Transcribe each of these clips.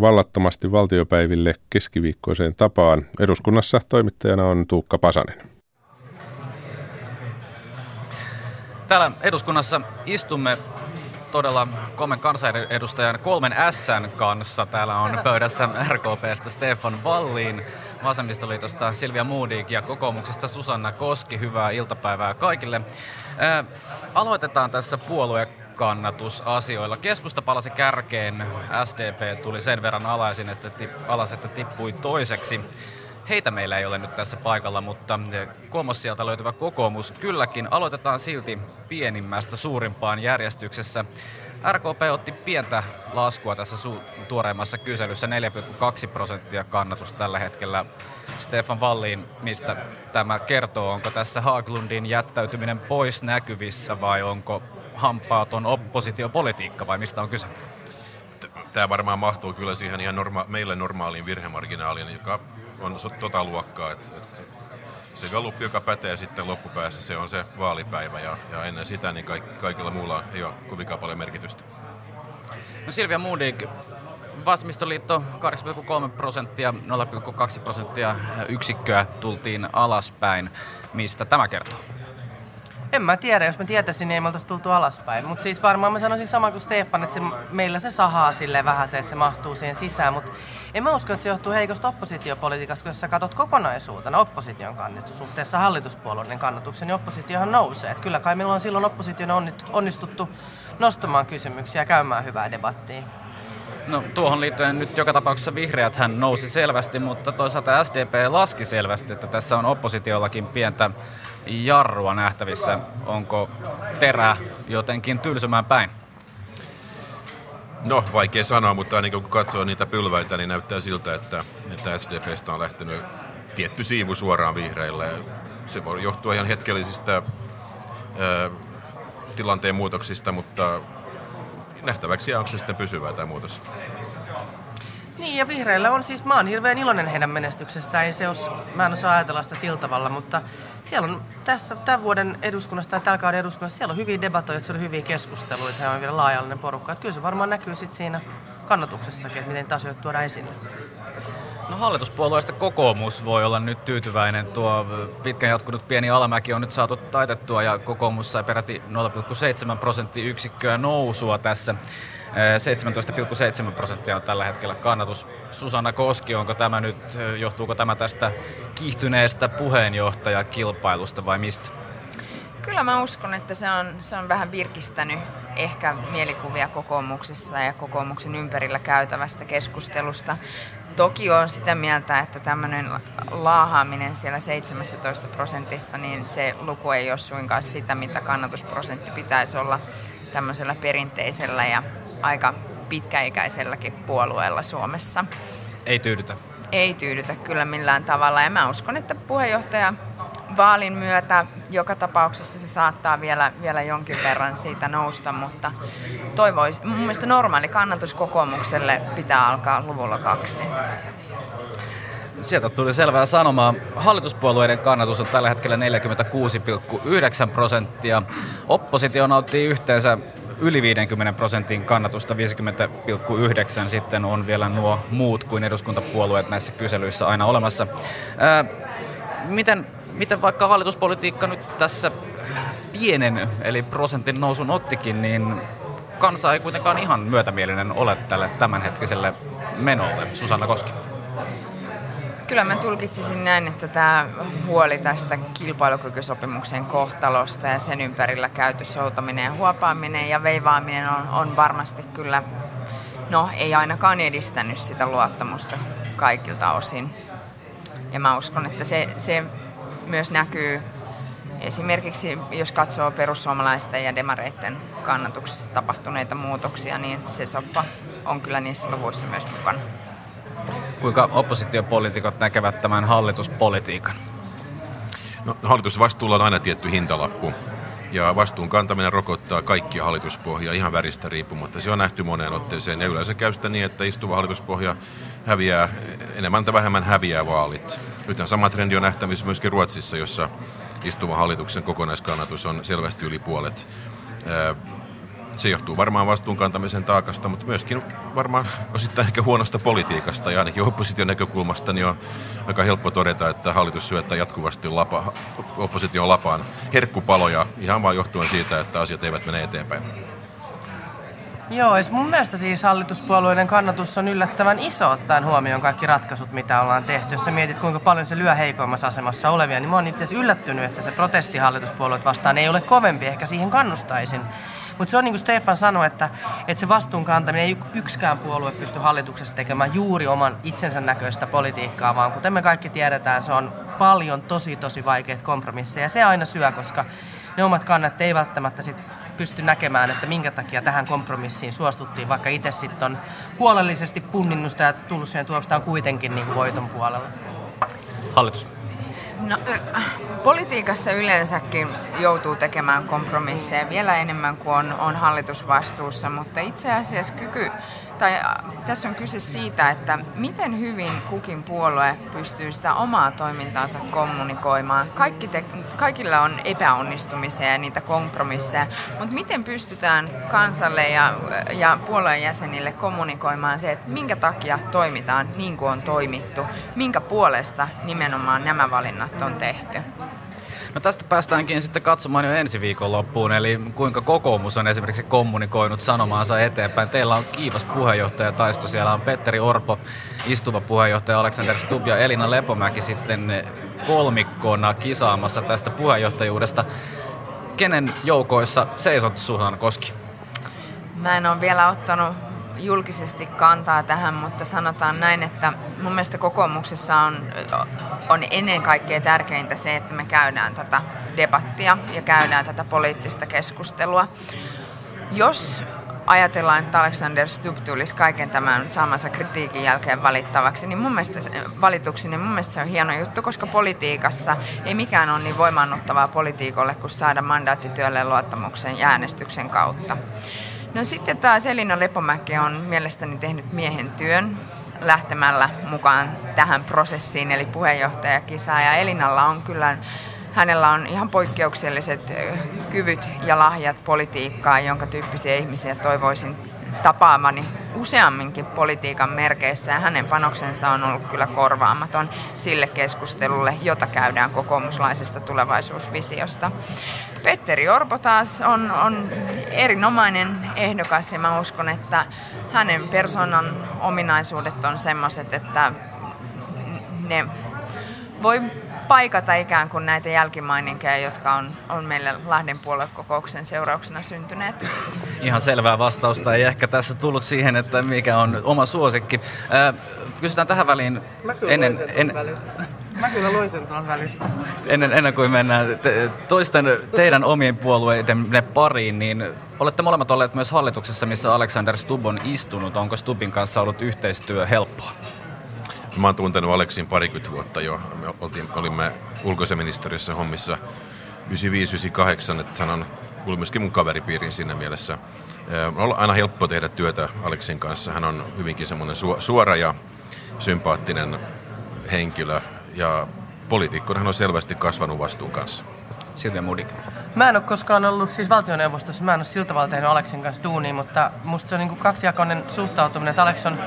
vallattomasti valtiopäiville keskiviikkoiseen tapaan. Eduskunnassa toimittajana on Tuukka Pasanen. Täällä eduskunnassa istumme todella kolmen kansanedustajan kolmen Sn kanssa. Täällä on pöydässä RKPstä Stefan Valliin, Vasemmistoliitosta Silvia Moodik ja kokoomuksesta Susanna Koski. Hyvää iltapäivää kaikille. Ää, aloitetaan tässä puolue kannatusasioilla. Keskusta palasi kärkeen, SDP tuli sen verran alaisin, että tip, alas, että tippui toiseksi. Heitä meillä ei ole nyt tässä paikalla, mutta kolmos sieltä löytyvä kokoomus kylläkin. Aloitetaan silti pienimmästä suurimpaan järjestyksessä. RKP otti pientä laskua tässä su- tuoreimmassa kyselyssä, 4,2 prosenttia kannatus tällä hetkellä. Stefan Valliin, mistä tämä kertoo? Onko tässä Haaglundin jättäytyminen pois näkyvissä vai onko hampaaton oppositiopolitiikka vai mistä on kyse? Tämä varmaan mahtuu kyllä siihen ihan norma- meille normaaliin virhemarginaaliin, joka on tota luokkaa, että, että se galluppi, joka pätee sitten loppupäässä, se on se vaalipäivä ja, ja ennen sitä niin kaik, kaikilla muulla ei ole kovinkaan paljon merkitystä. No Silvia Moodik, Vasemmistoliitto 8,3 prosenttia, 0,2 prosenttia yksikköä tultiin alaspäin. Mistä tämä kertoo? En mä tiedä, jos mä tietäisin, niin ei me oltaisi tultu alaspäin. Mutta siis varmaan mä sanoisin sama kuin Stefan, että se, meillä se sahaa sille vähän se, että se mahtuu siihen sisään. Mutta en mä usko, että se johtuu heikosta oppositiopolitiikasta, jos sä katsot kokonaisuutena opposition kannatus suhteessa hallituspuolueiden kannatuksen, niin oppositiohan nousee. Et kyllä kai meillä on silloin oppositiona onnistuttu nostamaan kysymyksiä ja käymään hyvää debattia. No tuohon liittyen nyt joka tapauksessa vihreät hän nousi selvästi, mutta toisaalta SDP laski selvästi, että tässä on oppositiollakin pientä jarrua nähtävissä. Onko terä jotenkin tylsymään päin? No, vaikea sanoa, mutta ainakin kun katsoo niitä pylväitä, niin näyttää siltä, että, että SDPstä on lähtenyt tietty siivu suoraan vihreille. Se voi johtua ihan hetkellisistä ää, tilanteen muutoksista, mutta nähtäväksi onko se sitten pysyvää tämä muutos. Niin, ja vihreillä on siis, mä oon hirveän iloinen heidän menestyksestään, ei se os, mä en osaa ajatella sitä sillä tavalla, mutta siellä on tässä tämän vuoden eduskunnassa tai tällä kauden eduskunnassa, siellä on hyviä debatoja, siellä on hyviä keskusteluita ja on vielä laajallinen porukka. Että kyllä se varmaan näkyy sitten siinä kannatuksessakin, että miten niitä asioita tuodaan esille. No hallituspuolueesta kokoomus voi olla nyt tyytyväinen. Tuo pitkän jatkunut pieni alamäki on nyt saatu taitettua ja kokoomus sai peräti 0,7 prosenttiyksikköä nousua tässä. 17,7 prosenttia on tällä hetkellä kannatus. Susanna Koski, onko tämä nyt, johtuuko tämä tästä kiihtyneestä puheenjohtajakilpailusta vai mistä? Kyllä mä uskon, että se on, se on vähän virkistänyt ehkä mielikuvia kokoomuksessa ja kokoomuksen ympärillä käytävästä keskustelusta. Toki on sitä mieltä, että tämmöinen laahaaminen siellä 17 prosentissa, niin se luku ei ole suinkaan sitä, mitä kannatusprosentti pitäisi olla tämmöisellä perinteisellä ja aika pitkäikäiselläkin puolueella Suomessa. Ei tyydytä. Ei tyydytä kyllä millään tavalla ja mä uskon, että puheenjohtaja vaalin myötä joka tapauksessa se saattaa vielä, vielä jonkin verran siitä nousta, mutta toivoisi, mun mielestä normaali kannatus kokoomukselle pitää alkaa luvulla kaksi. Sieltä tuli selvää sanomaa. Hallituspuolueiden kannatus on tällä hetkellä 46,9 prosenttia. Oppositio nauttii yhteensä yli 50 prosentin kannatusta, 50,9 sitten on vielä nuo muut kuin eduskuntapuolueet näissä kyselyissä aina olemassa. Ää, miten, miten vaikka hallituspolitiikka nyt tässä pienen, eli prosentin nousun ottikin, niin kansa ei kuitenkaan ihan myötämielinen ole tälle tämänhetkiselle menolle. Susanna Koski. Kyllä mä tulkitsisin näin, että tämä huoli tästä kilpailukykysopimuksen kohtalosta ja sen ympärillä käyty soutaminen ja huopaaminen ja veivaaminen on, on varmasti kyllä, no ei ainakaan edistänyt sitä luottamusta kaikilta osin. Ja mä uskon, että se, se myös näkyy esimerkiksi, jos katsoo perussuomalaisten ja demareiden kannatuksessa tapahtuneita muutoksia, niin se soppa on kyllä niissä luvuissa myös mukana kuinka oppositiopoliitikot näkevät tämän hallituspolitiikan? No, hallitusvastuulla on aina tietty hintalappu. Ja vastuun kantaminen rokottaa kaikkia hallituspohjaa ihan väristä riippumatta. Se on nähty moneen otteeseen ja yleensä käy sitä niin, että istuva hallituspohja häviää, enemmän tai vähemmän häviää vaalit. Nythän sama trendi on nähtävissä myöskin Ruotsissa, jossa istuva hallituksen kokonaiskannatus on selvästi yli puolet. Se johtuu varmaan vastuunkantamisen taakasta, mutta myöskin varmaan osittain ehkä huonosta politiikasta ja ainakin opposition näkökulmasta niin on aika helppo todeta, että hallitus syöttää jatkuvasti lapa, opposition lapaan herkkupaloja ihan vaan johtuen siitä, että asiat eivät mene eteenpäin. Joo, mun mielestä siis hallituspuolueiden kannatus on yllättävän iso ottaen huomioon kaikki ratkaisut, mitä ollaan tehty. Jos sä mietit, kuinka paljon se lyö heikoimmassa asemassa olevia, niin mä oon itse asiassa yllättynyt, että se protesti hallituspuolueet vastaan ei ole kovempi. Ehkä siihen kannustaisin. Mutta se on niin kuin Stefan sanoi, että, että se vastuun kantaminen ei yksikään puolue pysty hallituksessa tekemään juuri oman itsensä näköistä politiikkaa, vaan kuten me kaikki tiedetään, se on paljon tosi tosi vaikeita kompromisseja. Se aina syö, koska ne omat kannat ei välttämättä sit pysty näkemään, että minkä takia tähän kompromissiin suostuttiin, vaikka itse sitten on huolellisesti punninnusta ja tullut siihen tulokseen kuitenkin niin voiton puolella. Hallitus. No, politiikassa yleensäkin joutuu tekemään kompromisseja vielä enemmän kuin on, on hallitusvastuussa, mutta itse asiassa kyky tai tässä on kyse siitä, että miten hyvin kukin puolue pystyy sitä omaa toimintaansa kommunikoimaan. Kaikki te, kaikilla on epäonnistumisia ja niitä kompromisseja, mutta miten pystytään kansalle ja, ja puolueen jäsenille kommunikoimaan se, että minkä takia toimitaan niin kuin on toimittu, minkä puolesta nimenomaan nämä valinnat on tehty. No tästä päästäänkin sitten katsomaan jo ensi viikon loppuun, eli kuinka kokoomus on esimerkiksi kommunikoinut sanomaansa eteenpäin. Teillä on kiivas puheenjohtaja taisto, siellä on Petteri Orpo, istuva puheenjohtaja Alexander Stubb ja Elina Lepomäki sitten kolmikkona kisaamassa tästä puheenjohtajuudesta. Kenen joukoissa seisot Suhan Koski? Mä en ole vielä ottanut julkisesti kantaa tähän, mutta sanotaan näin, että mun mielestä kokoomuksessa on, on ennen kaikkea tärkeintä se, että me käydään tätä debattia ja käydään tätä poliittista keskustelua. Jos ajatellaan, että Alexander Stubb tulisi kaiken tämän saamansa kritiikin jälkeen valittavaksi, niin mun mielestä, valituksi, niin mun mielestä se on hieno juttu, koska politiikassa ei mikään ole niin voimannuttavaa politiikolle kuin saada mandaattityölle luottamuksen ja äänestyksen kautta. No sitten taas Elina Lepomäki on mielestäni tehnyt miehen työn lähtemällä mukaan tähän prosessiin, eli puheenjohtajakisaan. Ja Elinalla on kyllä, hänellä on ihan poikkeukselliset kyvyt ja lahjat politiikkaa, jonka tyyppisiä ihmisiä toivoisin tapaamani useamminkin politiikan merkeissä ja hänen panoksensa on ollut kyllä korvaamaton sille keskustelulle, jota käydään kokoomuslaisesta tulevaisuusvisiosta. Petteri Orpo taas on, on erinomainen ehdokas ja mä uskon, että hänen persoonan ominaisuudet on semmoiset, että ne voi paikata ikään kuin näitä jälkimaininkeja, jotka on, on meille Lahden puoluekokouksen seurauksena syntyneet. Ihan selvää vastausta ei ehkä tässä tullut siihen, että mikä on oma suosikki. Äh, kysytään tähän väliin ennen... En, Mä kyllä luin sen tuolla välistä. Ennen, ennen kuin mennään te, toisten teidän omien puolueiden pariin, niin olette molemmat olleet myös hallituksessa, missä Alexander Stubb on istunut. Onko Stubbin kanssa ollut yhteistyö helppoa? Mä oon tuntenut Aleksin parikymmentä vuotta jo. Me oltiin, olimme ulkoiseministeriössä hommissa 95-98, että hän on ollut myöskin mun kaveripiirin siinä mielessä. On aina helppo tehdä työtä Aleksin kanssa. Hän on hyvinkin semmoinen suora ja sympaattinen henkilö ja poliitikkona hän on selvästi kasvanut vastuun kanssa. Silvia Mudik. Mä en ole koskaan ollut siis valtioneuvostossa, mä en ole sillä tavalla tehnyt Aleksin kanssa duunia, mutta musta se on niin kuin kaksijakoinen suhtautuminen, että Alex on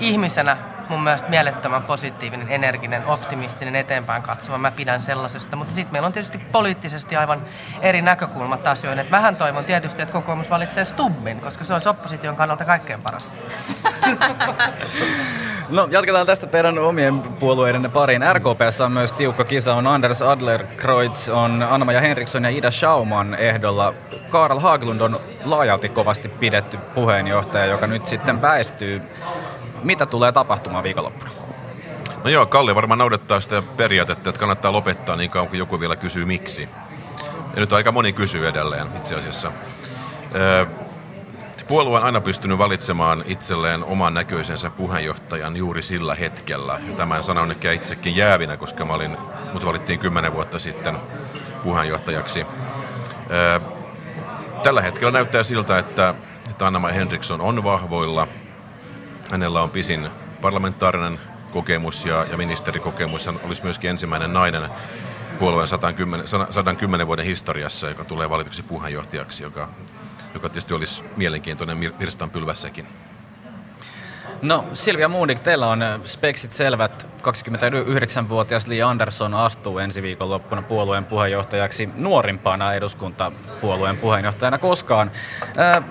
ihmisenä mun mielestä mielettömän positiivinen, energinen, optimistinen, eteenpäin katsova. Mä pidän sellaisesta. Mutta sitten meillä on tietysti poliittisesti aivan eri näkökulmat asioihin. Et vähän toivon tietysti, että kokoomus valitsee Stubbin, koska se olisi opposition kannalta kaikkein parasta. No jatketaan tästä teidän omien puolueiden pariin. RKPssä on myös tiukka kisa. On Anders Adlerkreutz, on Anna-Maja Henriksson ja Ida Schauman ehdolla. Karl Haglund on laajalti kovasti pidetty puheenjohtaja, joka nyt sitten väistyy. Mitä tulee tapahtumaan viikonloppuna? No joo, Kalle varmaan noudattaa sitä periaatetta, että kannattaa lopettaa niin kauan kuin joku vielä kysyy miksi. Ja nyt aika moni kysyy edelleen itse asiassa. Puolue on aina pystynyt valitsemaan itselleen oman näköisensä puheenjohtajan juuri sillä hetkellä. Ja tämän sanon ehkä itsekin jäävinä, koska mä olin, mut valittiin kymmenen vuotta sitten puheenjohtajaksi. Tällä hetkellä näyttää siltä, että, että Anna Henriksson on vahvoilla. Hänellä on pisin parlamentaarinen kokemus ja, ja ministerikokemus. Hän olisi myöskin ensimmäinen nainen puolueen 110, 110 vuoden historiassa, joka tulee valituksi puheenjohtajaksi, joka joka tietysti olisi mielenkiintoinen virstanpylvässäkin. No Silvia Moondik, teillä on speksit selvät. 29-vuotias Li Andersson astuu ensi viikon loppuna puolueen puheenjohtajaksi nuorimpana eduskuntapuolueen puheenjohtajana koskaan. Ää,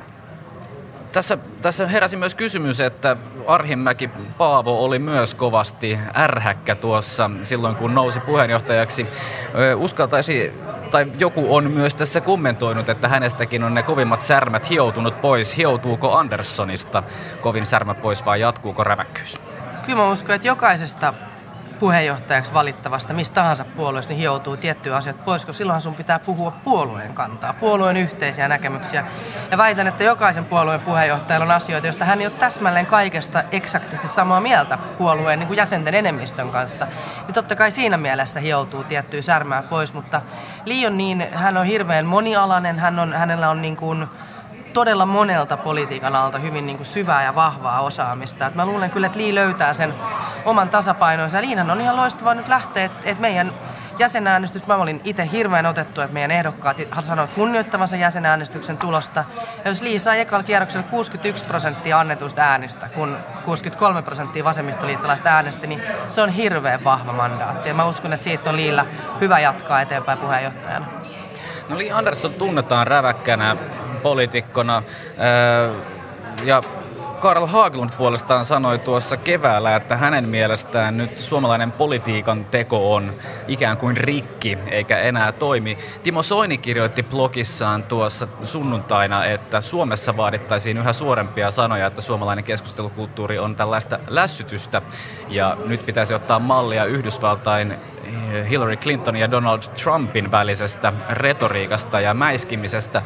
tässä, tässä heräsi myös kysymys, että Arhimäki Paavo oli myös kovasti ärhäkkä tuossa silloin, kun nousi puheenjohtajaksi. Uskaltaisi, tai joku on myös tässä kommentoinut, että hänestäkin on ne kovimmat särmät hioutunut pois. Hioutuuko Anderssonista kovin särmä pois vai jatkuuko räväkkyys? Kyllä mä uskon, että jokaisesta puheenjohtajaksi valittavasta mistä tahansa puolueesta, niin hioutuu tiettyjä asioita pois, koska silloin sun pitää puhua puolueen kantaa, puolueen yhteisiä näkemyksiä. Ja väitän, että jokaisen puolueen puheenjohtajalla on asioita, joista hän ei ole täsmälleen kaikesta eksaktisti samaa mieltä puolueen niin kuin jäsenten enemmistön kanssa. Niin totta kai siinä mielessä hioutuu tiettyä särmää pois, mutta liian niin, hän on hirveän monialainen, hän on, hänellä on niin kuin, todella monelta politiikan alta hyvin niin kuin syvää ja vahvaa osaamista. Et mä luulen kyllä, että Lii löytää sen oman tasapainonsa. Liinhan on ihan loistavaa nyt lähteä, että et meidän jäsenäänestys, mä olin itse hirveän otettu, että meidän ehdokkaat sanoivat kunnioittavansa jäsenäänestyksen tulosta. Ja jos Lii sai ekalla kierroksella 61 prosenttia annetuista äänistä, kun 63 prosenttia vasemmistoliittolaista äänesti, niin se on hirveän vahva mandaatti. Ja mä uskon, että siitä on Liillä hyvä jatkaa eteenpäin puheenjohtajana. No Li Andersson tunnetaan räväkkänä poliitikkona. Ja Karl Haglund puolestaan sanoi tuossa keväällä, että hänen mielestään nyt suomalainen politiikan teko on ikään kuin rikki eikä enää toimi. Timo Soini kirjoitti blogissaan tuossa sunnuntaina, että Suomessa vaadittaisiin yhä suorempia sanoja, että suomalainen keskustelukulttuuri on tällaista lässytystä ja nyt pitäisi ottaa mallia Yhdysvaltain Hillary Clinton ja Donald Trumpin välisestä retoriikasta ja mäiskimisestä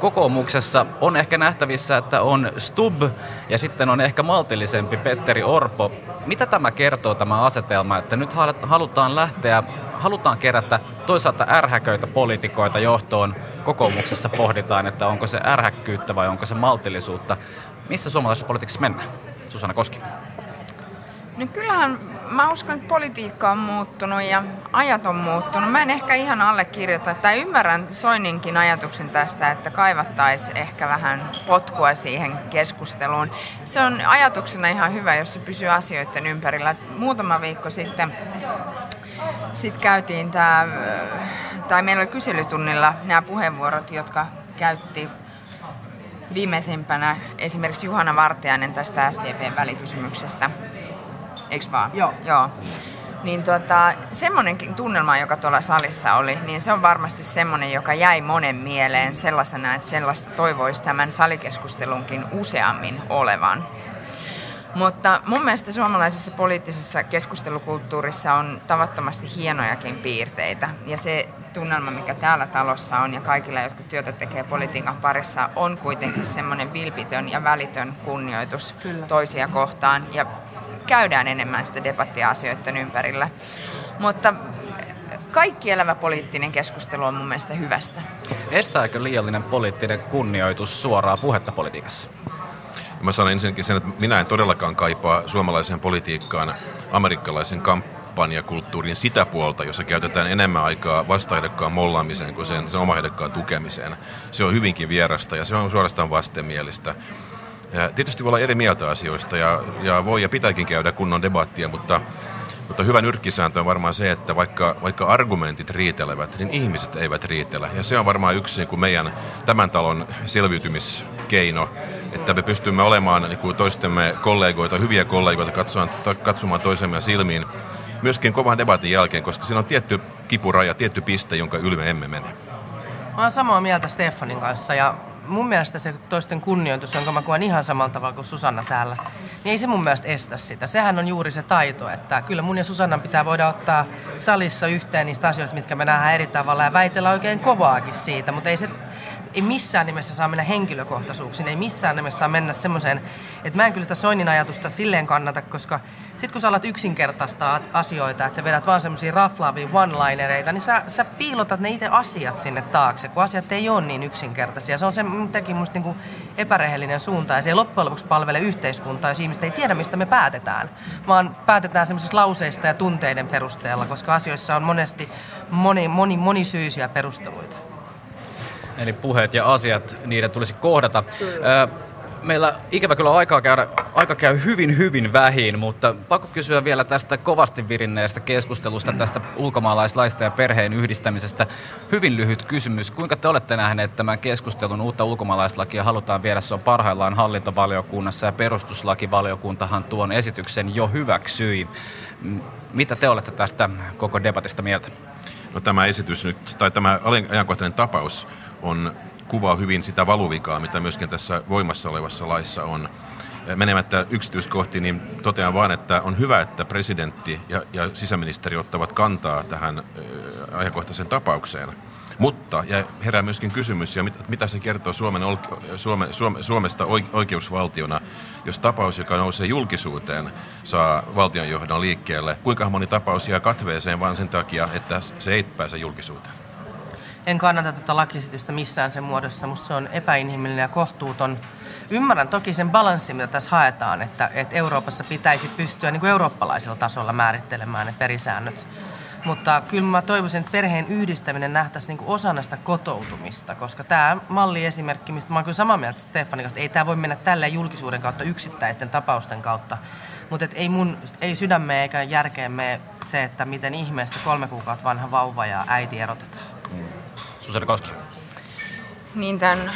kokoomuksessa on ehkä nähtävissä, että on Stub ja sitten on ehkä maltillisempi Petteri Orpo. Mitä tämä kertoo tämä asetelma, että nyt halutaan lähteä, halutaan kerätä toisaalta ärhäköitä poliitikoita johtoon. Kokoomuksessa pohditaan, että onko se ärhäkkyyttä vai onko se maltillisuutta. Missä suomalaisessa politiikassa mennään? Susanna Koski. No kyllähän mä uskon, että politiikka on muuttunut ja ajat on muuttunut. Mä en ehkä ihan allekirjoita, tai ymmärrän Soininkin ajatuksen tästä, että kaivattaisiin ehkä vähän potkua siihen keskusteluun. Se on ajatuksena ihan hyvä, jos se pysyy asioiden ympärillä. Muutama viikko sitten sit käytiin tämä, tai meillä oli kyselytunnilla nämä puheenvuorot, jotka käytti viimeisimpänä esimerkiksi Juhana Vartiainen tästä SDPn välikysymyksestä eikö vaan? Joo. Joo. Niin tota, semmoinenkin tunnelma, joka tuolla salissa oli, niin se on varmasti semmoinen, joka jäi monen mieleen sellaisena, että sellaista toivoisi tämän salikeskustelunkin useammin olevan. Mutta mun mielestä suomalaisessa poliittisessa keskustelukulttuurissa on tavattomasti hienojakin piirteitä. Ja se tunnelma, mikä täällä talossa on ja kaikilla, jotka työtä tekee politiikan parissa, on kuitenkin semmoinen vilpitön ja välitön kunnioitus Kyllä. toisia kohtaan. Ja käydään enemmän sitä debattia asioiden ympärillä. Mutta kaikki elävä poliittinen keskustelu on mun mielestä hyvästä. Estääkö liiallinen poliittinen kunnioitus suoraa puhetta politiikassa? Mä sanon ensinnäkin sen, että minä en todellakaan kaipaa suomalaiseen politiikkaan amerikkalaisen kampanjakulttuurin sitä puolta, jossa käytetään enemmän aikaa vastaehdokkaan mollaamiseen kuin sen, sen omaehdokkaan tukemiseen. Se on hyvinkin vierasta ja se on suorastaan vastenmielistä. Ja tietysti voi olla eri mieltä asioista ja, ja voi ja pitääkin käydä kunnon debattia, mutta, mutta hyvä nyrkkisääntö on varmaan se, että vaikka, vaikka argumentit riitelevät, niin ihmiset eivät riitele. Ja se on varmaan yksi niin kuin meidän tämän talon selviytymiskeino, että me pystymme olemaan niin kuin toistemme kollegoita, hyviä kollegoita, katsomaan, katsomaan toisemme silmiin myöskin kovan debatin jälkeen, koska siinä on tietty kipuraja, tietty piste, jonka yli me emme mene. Mä samaa mieltä Stefanin kanssa ja mun mielestä se toisten kunnioitus, jonka mä kuvan ihan samalla tavalla kuin Susanna täällä, niin ei se mun mielestä estä sitä. Sehän on juuri se taito, että kyllä mun ja Susannan pitää voida ottaa salissa yhteen niistä asioista, mitkä me nähdään eri tavalla ja väitellä oikein kovaakin siitä, mutta ei se ei missään nimessä saa mennä henkilökohtaisuuksiin, ei missään nimessä saa mennä semmoiseen, että mä en kyllä sitä Soinin ajatusta silleen kannata, koska sit kun sä alat yksinkertaistaa asioita, että sä vedät vaan semmoisia raflaavia one-linereita, niin sä, sä piilotat ne itse asiat sinne taakse, kun asiat ei ole niin yksinkertaisia. Se on se teki musta niinku epärehellinen suunta ja se ei loppujen lopuksi palvele yhteiskuntaa, jos ihmiset ei tiedä, mistä me päätetään, vaan päätetään semmoisista lauseista ja tunteiden perusteella, koska asioissa on monesti moni, moni, monisyisiä perusteluita. Eli puheet ja asiat, niiden tulisi kohdata. Kyllä meillä ikävä kyllä aikaa käydä, aika käy hyvin hyvin vähin, mutta pakko kysyä vielä tästä kovasti virinneestä keskustelusta tästä ulkomaalaislaista ja perheen yhdistämisestä. Hyvin lyhyt kysymys. Kuinka te olette nähneet tämän keskustelun? Uutta ulkomaalaislakia halutaan viedä, se on parhaillaan hallintovaliokunnassa ja perustuslakivaliokuntahan tuon esityksen jo hyväksyi. Mitä te olette tästä koko debatista mieltä? No tämä esitys nyt, tai tämä ajankohtainen tapaus on kuvaa hyvin sitä valuvikaa, mitä myöskin tässä voimassa olevassa laissa on. Menemättä yksityiskohtiin, niin totean vain, että on hyvä, että presidentti ja, ja sisäministeri ottavat kantaa tähän ajankohtaiseen tapaukseen. Mutta ja herää myöskin kysymys, ja mit, mitä se kertoo Suomen, Suome, Suome, Suomesta oikeusvaltiona, jos tapaus, joka nousee julkisuuteen, saa valtionjohdon liikkeelle. Kuinka moni tapaus jää katveeseen vain sen takia, että se ei pääse julkisuuteen? En kannata tätä lakiesitystä missään sen muodossa. Musta se on epäinhimillinen ja kohtuuton. Ymmärrän toki sen balanssin, mitä tässä haetaan, että, että Euroopassa pitäisi pystyä niin kuin eurooppalaisella tasolla määrittelemään ne perisäännöt. Mutta kyllä mä toivoisin, että perheen yhdistäminen nähtäisiin niin osana sitä kotoutumista, koska tämä malliesimerkki, mistä mä oon kyllä samaa mieltä Stefanin kanssa, ei tämä voi mennä tälle julkisuuden kautta yksittäisten tapausten kautta. Mutta ei mun, ei sydämeen eikä järkeen mene se, että miten ihmeessä kolme kuukautta vanha vauva ja äiti erotetaan. Susanne Koski. Niin tämän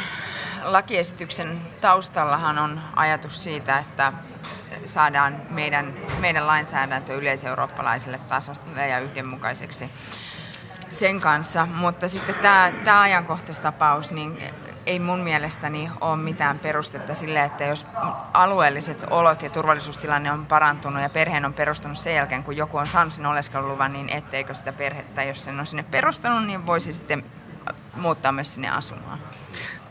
lakiesityksen taustallahan on ajatus siitä, että saadaan meidän, meidän lainsäädäntö yleiseurooppalaiselle tasolle ja yhdenmukaiseksi sen kanssa. Mutta sitten tämä, tämä ajankohtaistapaus, niin ei mun mielestäni ole mitään perustetta sille, että jos alueelliset olot ja turvallisuustilanne on parantunut ja perheen on perustunut sen jälkeen, kun joku on saanut sen oleskeluluvan, niin etteikö sitä perhettä, jos sen on sinne perustanut, niin voisi sitten muuttaa myös sinne asumaan.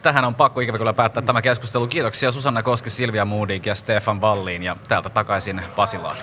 Tähän on pakko ikävä kyllä päättää tämä keskustelu. Kiitoksia Susanna Koski, Silvia Moodik ja Stefan Valliin ja täältä takaisin Pasilaan.